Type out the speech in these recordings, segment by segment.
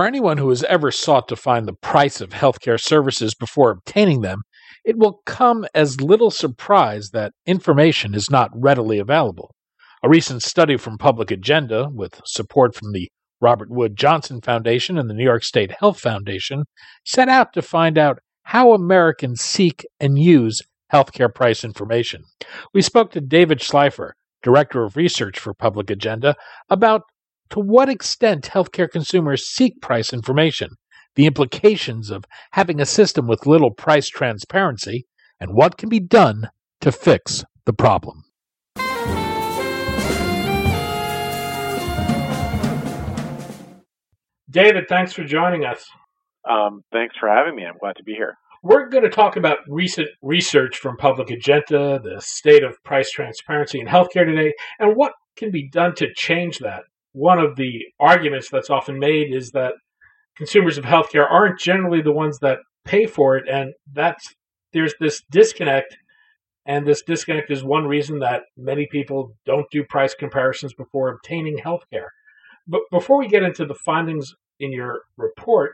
For anyone who has ever sought to find the price of healthcare services before obtaining them, it will come as little surprise that information is not readily available. A recent study from Public Agenda, with support from the Robert Wood Johnson Foundation and the New York State Health Foundation, set out to find out how Americans seek and use healthcare price information. We spoke to David Schleifer, Director of Research for Public Agenda, about to what extent healthcare consumers seek price information, the implications of having a system with little price transparency, and what can be done to fix the problem. David, thanks for joining us. Um, thanks for having me. I'm glad to be here. We're going to talk about recent research from Public Agenda, the state of price transparency in healthcare today, and what can be done to change that one of the arguments that's often made is that consumers of healthcare aren't generally the ones that pay for it, and that's there's this disconnect, and this disconnect is one reason that many people don't do price comparisons before obtaining healthcare. But before we get into the findings in your report,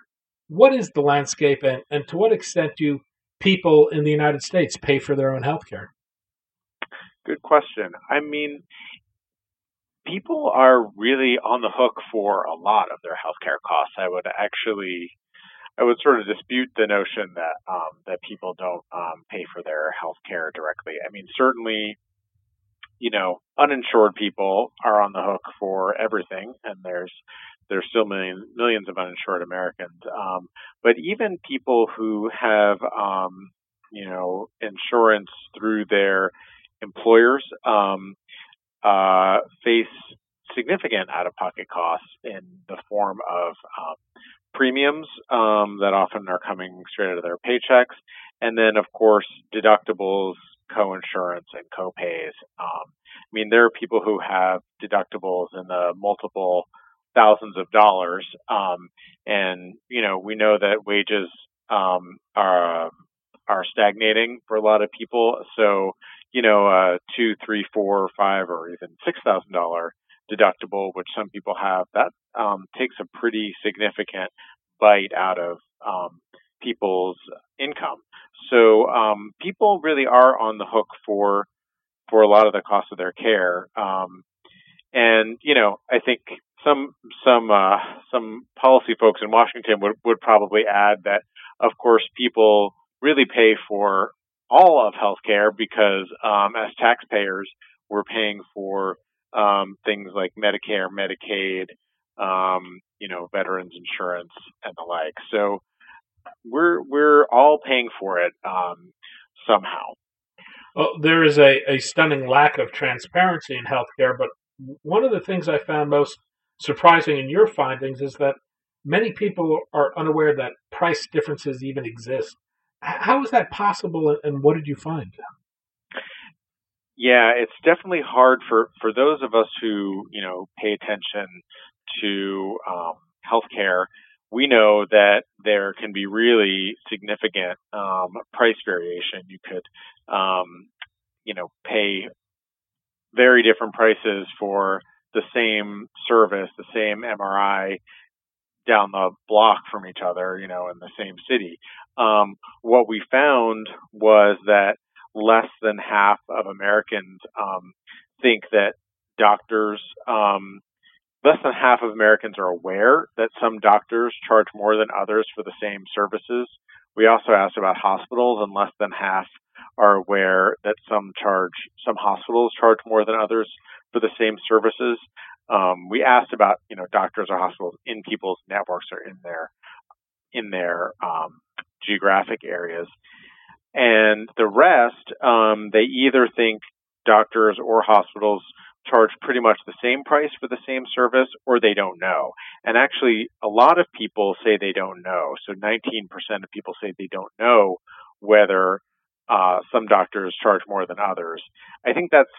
what is the landscape, and, and to what extent do people in the United States pay for their own healthcare? Good question. I mean, people are really on the hook for a lot of their healthcare costs. I would actually, I would sort of dispute the notion that um, that people don't um, pay for their healthcare directly. I mean, certainly, you know, uninsured people are on the hook for everything, and there's there's still millions millions of uninsured Americans. Um, but even people who have, um, you know, insurance through their employers, um, uh, face significant out-of-pocket costs in the form of um, premiums um, that often are coming straight out of their paychecks, and then of course deductibles, co-insurance, and co-pays. Um, I mean, there are people who have deductibles in the multiple thousands of dollars, um, and you know we know that wages um, are are stagnating for a lot of people. So you know, a two, three, four, five, or even six thousand dollar deductible, which some people have, that um, takes a pretty significant bite out of um, people's income. So um, people really are on the hook for for a lot of the cost of their care. Um, and you know, I think some some uh, some policy folks in Washington would would probably add that, of course, people really pay for all of healthcare because um, as taxpayers, we're paying for um, things like Medicare, Medicaid, um, you know, veterans insurance, and the like. So we're we're all paying for it um, somehow. Well, there is a, a stunning lack of transparency in healthcare, but one of the things I found most surprising in your findings is that many people are unaware that price differences even exist. How is that possible, and what did you find? Yeah, it's definitely hard for for those of us who you know pay attention to um, healthcare. We know that there can be really significant um, price variation. You could, um, you know, pay very different prices for the same service, the same MRI, down the block from each other, you know, in the same city. Um, what we found was that less than half of Americans um, think that doctors, um, less than half of Americans are aware that some doctors charge more than others for the same services. We also asked about hospitals, and less than half are aware that some charge, some hospitals charge more than others for the same services. Um, we asked about, you know, doctors or hospitals in people's networks or in their in their um, geographic areas, and the rest, um, they either think doctors or hospitals charge pretty much the same price for the same service or they don't know. And actually, a lot of people say they don't know. So 19% of people say they don't know whether uh, some doctors charge more than others. I think that's,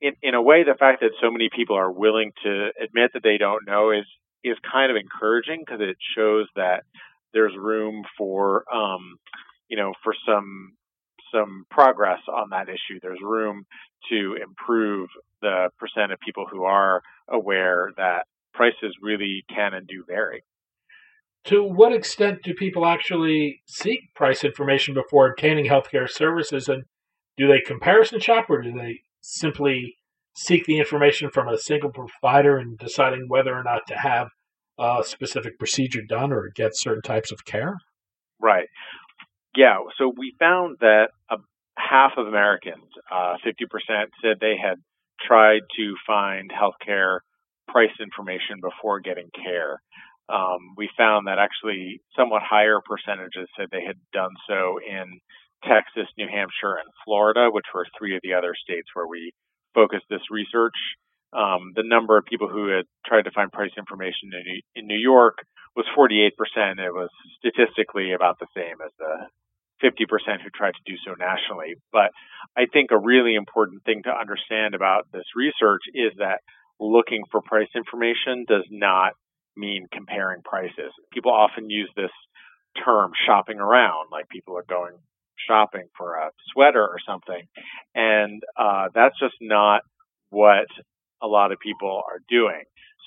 in, in a way, the fact that so many people are willing to admit that they don't know is is kind of encouraging because it shows that there's room for um, you know for some some progress on that issue. There's room to improve the percent of people who are aware that prices really can and do vary. To what extent do people actually seek price information before obtaining healthcare services, and do they comparison shop, or do they simply seek the information from a single provider and deciding whether or not to have a specific procedure done or get certain types of care? Right. Yeah. So we found that a, half of Americans, uh, 50%, said they had tried to find healthcare price information before getting care. Um, we found that actually somewhat higher percentages said they had done so in Texas, New Hampshire, and Florida, which were three of the other states where we focused this research. Um, the number of people who had tried to find price information in, in New York was 48%. It was statistically about the same as the 50% who tried to do so nationally. But I think a really important thing to understand about this research is that looking for price information does not mean comparing prices. People often use this term shopping around, like people are going shopping for a sweater or something. And uh, that's just not what a lot of people are doing.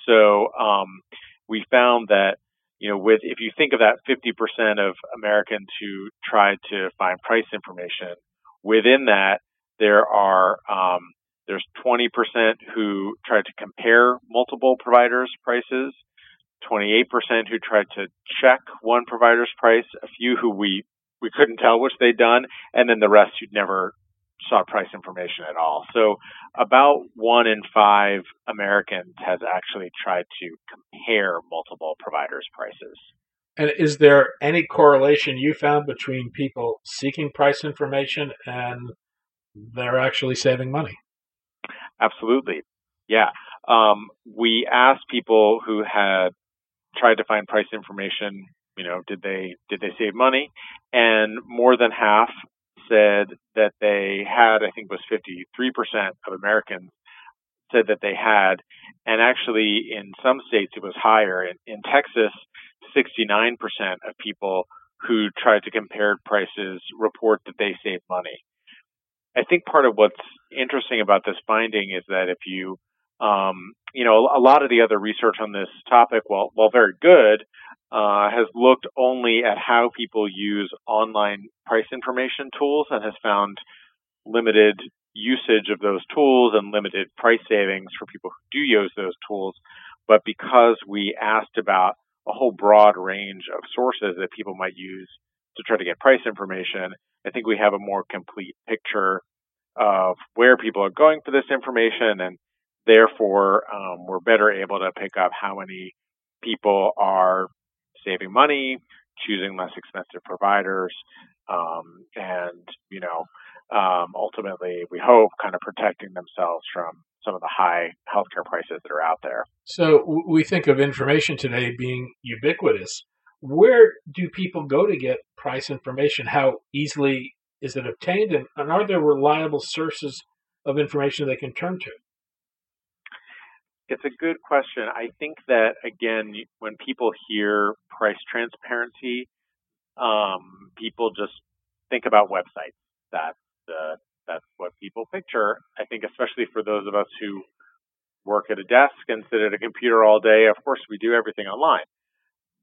So um, we found that you know, with if you think of that 50% of Americans who tried to find price information, within that there are um, there's 20% who tried to compare multiple providers' prices, 28% who tried to check one provider's price, a few who we we couldn't tell which they'd done, and then the rest who'd never saw price information at all. So about one in five Americans has actually tried to compare multiple providers' prices. And is there any correlation you found between people seeking price information and they're actually saving money? Absolutely. Yeah. Um, we asked people who had tried to find price information, you know, did they did they save money? And more than half said that they had, I think it was 53% of Americans said that they had. And actually, in some states, it was higher. In, in Texas, 69% of people who tried to compare prices report that they saved money. I think part of what's interesting about this finding is that if you, um, you know, a lot of the other research on this topic, while while very good, uh, has looked only at how people use online price information tools and has found limited usage of those tools and limited price savings for people who do use those tools. But because we asked about a whole broad range of sources that people might use to try to get price information, I think we have a more complete picture of where people are going for this information and therefore um, we're better able to pick up how many people are saving money, choosing less expensive providers, um, and you know, um, ultimately, we hope kind of protecting themselves from some of the high healthcare prices that are out there. So we think of information today being ubiquitous. Where do people go to get price information? How easily is it obtained, and, and are there reliable sources of information they can turn to? It's a good question. I think that again, when people hear price transparency, um, people just think about websites. That's that's what people picture. I think, especially for those of us who work at a desk and sit at a computer all day, of course, we do everything online.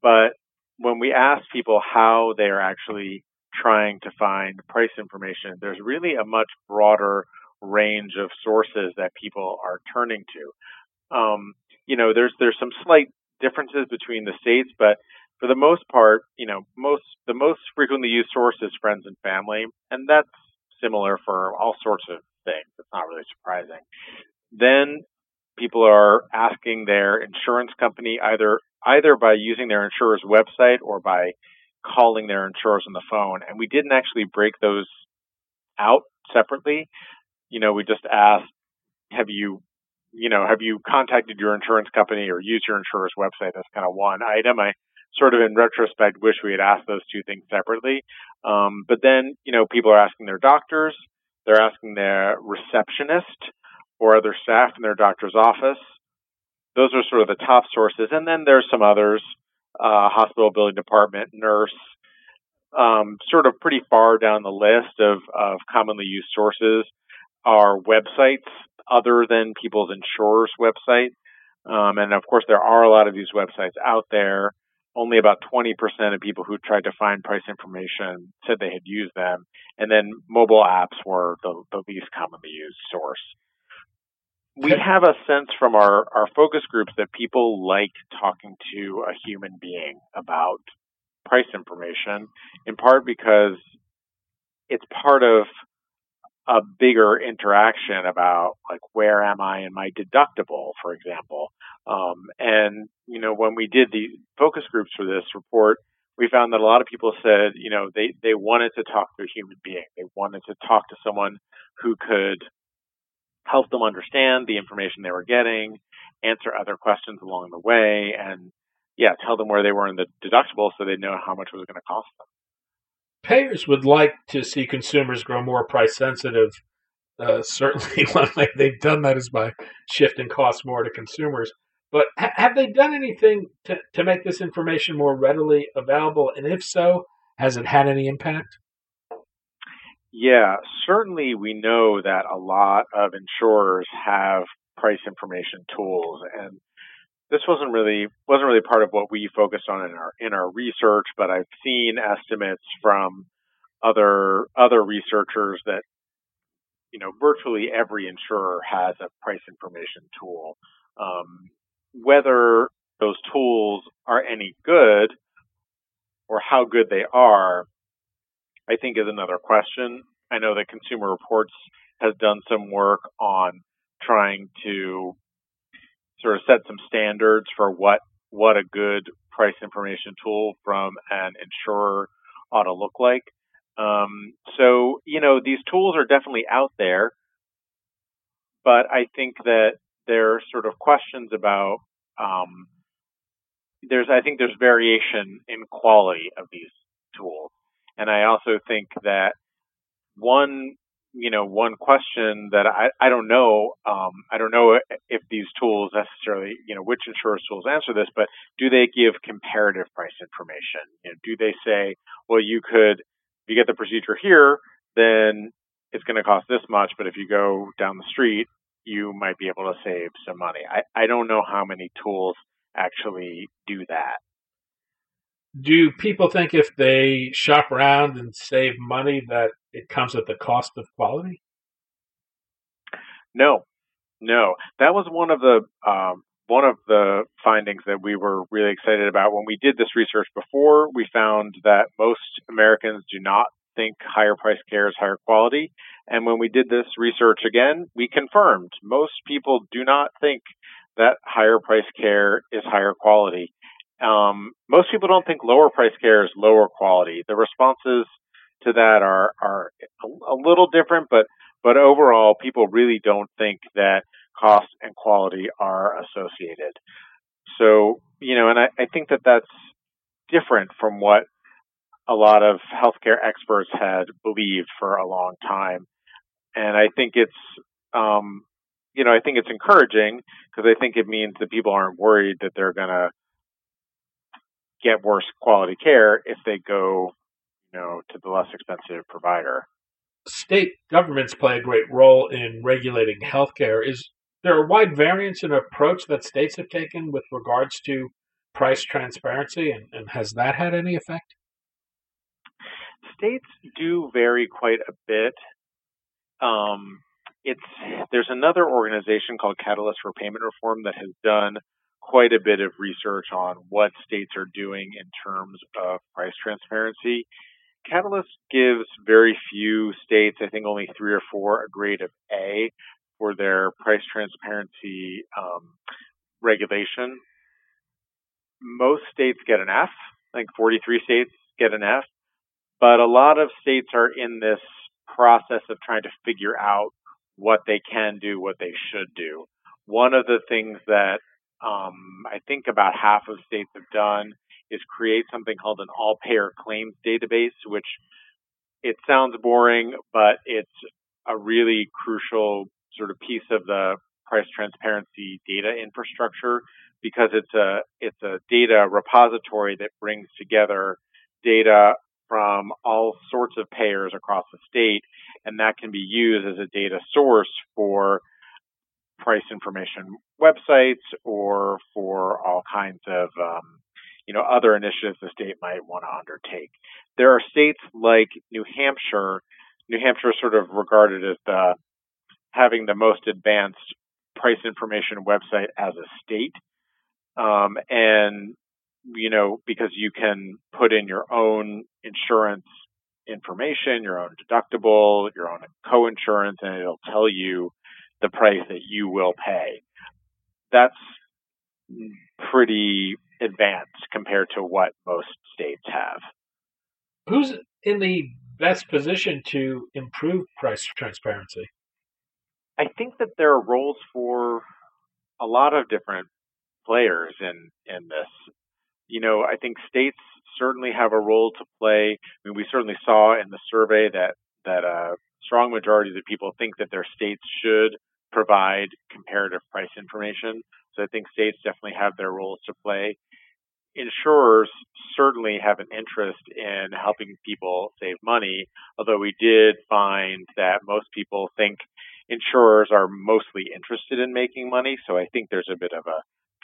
But when we ask people how they are actually trying to find price information, there's really a much broader range of sources that people are turning to. Um, you know, there's there's some slight differences between the states, but for the most part, you know, most the most frequently used source is friends and family, and that's similar for all sorts of things. It's not really surprising. Then people are asking their insurance company either either by using their insurer's website or by calling their insurers on the phone. And we didn't actually break those out separately. You know, we just asked, have you, you know, have you contacted your insurance company or used your insurer's website? That's kind of one item. I sort of in retrospect wish we had asked those two things separately. Um, but then, you know, people are asking their doctors, they're asking their receptionist or other staff in their doctor's office. Those are sort of the top sources. And then there's some others, uh, hospital building department, nurse, um, sort of pretty far down the list of, of commonly used sources are websites other than people's insurer's website. Um, and of course, there are a lot of these websites out there. Only about 20% of people who tried to find price information said they had used them. And then mobile apps were the, the least commonly used source we have a sense from our, our focus groups that people like talking to a human being about price information, in part because it's part of a bigger interaction about like where am I in my deductible, for example. Um, and you know, when we did the focus groups for this report, we found that a lot of people said, you know, they they wanted to talk to a human being. They wanted to talk to someone who could help them understand the information they were getting, answer other questions along the way, and yeah, tell them where they were in the deductible so they know how much it was going to cost them. Payers would like to see consumers grow more price sensitive. Uh, certainly, one way they've done that is by shifting costs more to consumers. But ha- have they done anything to, to make this information more readily available? And if so, has it had any impact? Yeah, certainly we know that a lot of insurers have price information tools and this wasn't really wasn't really part of what we focused on in our in our research, but I've seen estimates from other other researchers that you know virtually every insurer has a price information tool. Um, whether those tools are any good or how good they are I think is another question. I know that Consumer Reports has done some work on trying to sort of set some standards for what what a good price information tool from an insurer ought to look like. Um, so you know these tools are definitely out there, but I think that there are sort of questions about um, there's I think there's variation in quality of these tools. And I also think that one, you know, one question that I, I don't know, um, I don't know if these tools necessarily, you know, which insurance tools answer this, but do they give comparative price information? You know, do they say, well, you could, if you get the procedure here, then it's going to cost this much, but if you go down the street, you might be able to save some money. I, I don't know how many tools actually do that do people think if they shop around and save money that it comes at the cost of quality? No, no. That was one of the um, one of the findings that we were really excited about when we did this research before. We found that most Americans do not think higher price care is higher quality, and when we did this research again, we confirmed most people do not think that higher price care is higher quality. Um, most people don't think lower price care is lower quality. The responses to that are are a, little different, but but overall, people really don't think that cost and quality are associated. So you know, and I, I think that that's different from what a lot of healthcare experts had believed for a long time, and I think it's um, you know I think it's encouraging because I think it means that people aren't worried that they're going to get worse quality care if they go, you know, to the less expensive provider. State governments play a great role in regulating healthcare. Is there a wide variance in approach that states have taken with regards to price transparency, and, and has that had any effect? states do vary quite a bit. Um, it's there's another organization called Catalyst for Payment Reform that has done quite a bit of research on what states are doing in terms of price transparency. Catalyst gives very few states, I think only three or four, a grade of A for their price transparency um, regulation. Most states get an F. I think 43 states get an F. But a lot of states are in this process of trying to figure out what they can do, what they should do. One of the things that um, I think about half of states have done is create something called an all payer claims database, which it sounds boring, but it's a really crucial sort of piece of the price transparency data infrastructure because it's a it's a data repository that brings together data from all sorts of payers across the state and that can be used as a data source for price information websites or for all kinds of um, you know other initiatives the state might want to undertake. There are states like New Hampshire. New Hampshire is sort of regarded as the having the most advanced price information website as a state, um, and you know because you can put in your own insurance information, your own deductible, your own co-insurance, and it'll tell you the price that you will pay. That's pretty advanced compared to what most states have. Who's in the best position to improve price transparency? I think that there are roles for a lot of different players in in this. You know, I think states certainly have a role to play. I mean, we certainly saw in the survey that that a strong majority of people think that their states should provide comparative price information. So I think states definitely have their roles to play. Insurers certainly have an interest in helping people save money, although we did find that most people think insurers are mostly interested in making money. So I think there's a bit of a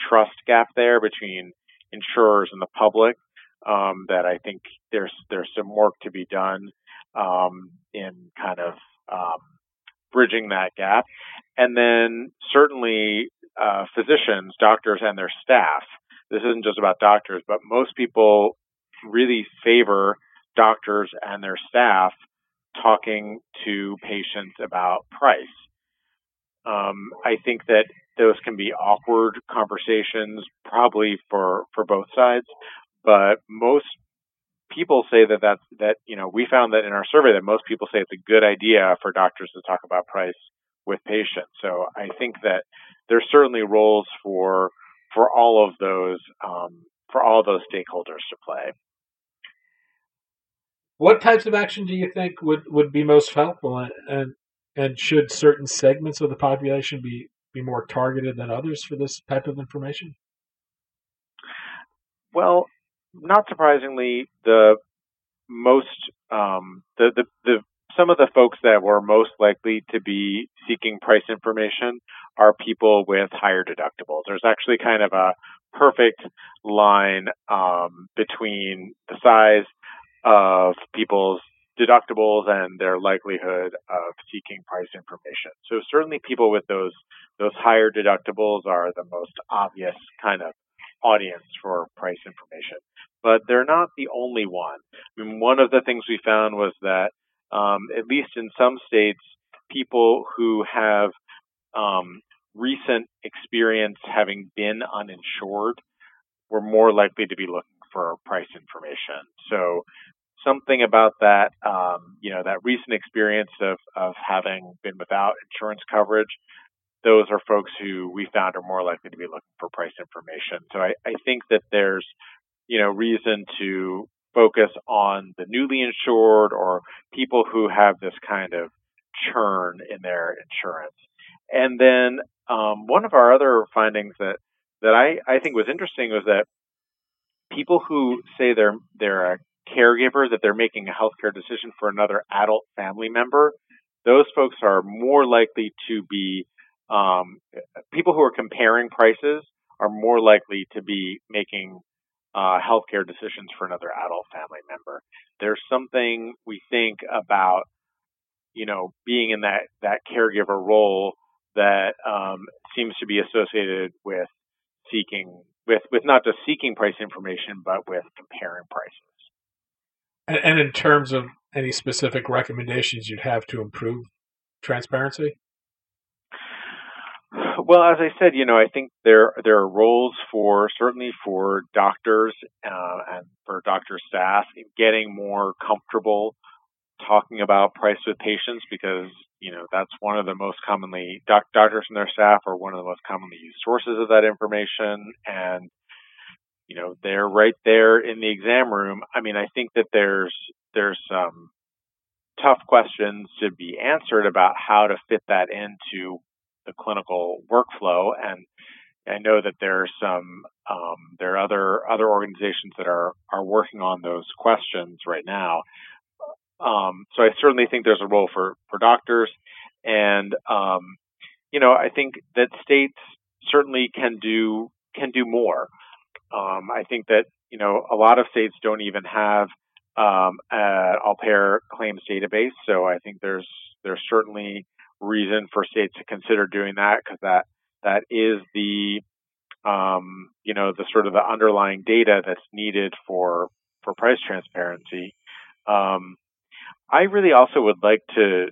trust gap there between insurers and the public um, that I think there's there's some work to be done um, in kind of um, bridging that gap, and then certainly uh, physicians, doctors, and their staff. This isn't just about doctors, but most people really favor doctors and their staff talking to patients about price. Um, I think that those can be awkward conversations, probably for for both sides. But most people say that that's that you know we found that in our survey that most people say it's a good idea for doctors to talk about price with patients. So I think that there's certainly roles for for all of those um, for all those stakeholders to play. What types of action do you think would, would be most helpful, and, and and should certain segments of the population be be more targeted than others for this type of information? Well, not surprisingly, the most um, the, the the some of the folks that were most likely to be seeking price information are people with higher deductibles. There's actually kind of a perfect line um, between the size of people's deductibles and their likelihood of seeking price information. So certainly people with those those higher deductibles are the most obvious kind of audience for price information. But they're not the only one. I mean, one of the things we found was that, um, at least in some states, people who have um, recent experience having been uninsured were more likely to be looking for price information. So something about that, um, you know, that recent experience of, of having been without insurance coverage those are folks who we found are more likely to be looking for price information. So I, I think that there's, you know, reason to focus on the newly insured or people who have this kind of churn in their insurance. And then um, one of our other findings that that I, I think was interesting was that people who say they're they're a caregiver that they're making a healthcare decision for another adult family member, those folks are more likely to be um, people who are comparing prices are more likely to be making uh, healthcare decisions for another adult family member. There's something we think about, you know, being in that that caregiver role that um, seems to be associated with seeking with with not just seeking price information, but with comparing prices. And, and in terms of any specific recommendations you'd have to improve transparency? Well, as I said, you know, I think there there are roles for certainly for doctors uh, and for doctor staff in getting more comfortable talking about price with patients because you know that's one of the most commonly doc- doctors and their staff are one of the most commonly used sources of that information. And you know they're right there in the exam room. I mean i think that there's there's some tough questions to be answered about how to fit that into the clinical workflow and I know that there are some um, there are other other organizations that are are working on those questions right now. Um, so I certainly think there's a role for for doctors, and um, you know I think that states certainly can do can do more. Um, I think that you know a lot of states don't even have um, an all payer claims database, so I think there's there's certainly reason for states to consider doing that because that that is the um, you know the sort of the underlying data that's needed for for price transparency. Um, I really also would like to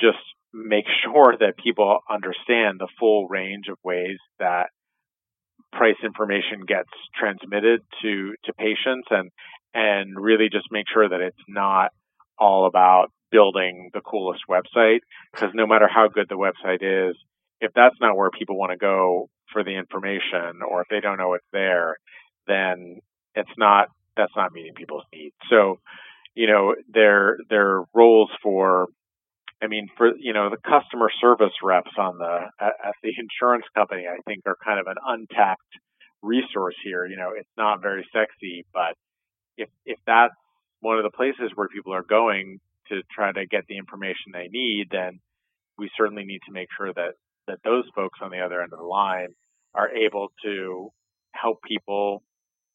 just make sure that people understand the full range of ways that price information gets transmitted to to patients and and really just make sure that it's not all about building the coolest website because no matter how good the website is if that's not where people want to go for the information or if they don't know it's there then it's not that's not meeting people's needs so you know there are roles for I mean, for you know, the customer service reps on the at, at the insurance company, I think are kind of an untapped resource here. You know, it's not very sexy, but if if that's one of the places where people are going to try to get the information they need, then we certainly need to make sure that that those folks on the other end of the line are able to help people,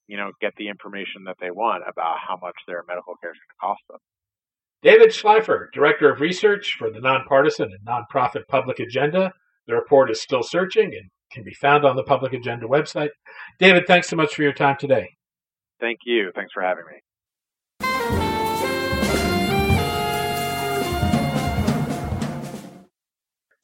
you know, get the information that they want about how much their medical care is going to cost them. David Schleifer, Director of Research for the nonpartisan and nonprofit Public Agenda. The report is still searching and can be found on the Public Agenda website. David, thanks so much for your time today. Thank you. Thanks for having me.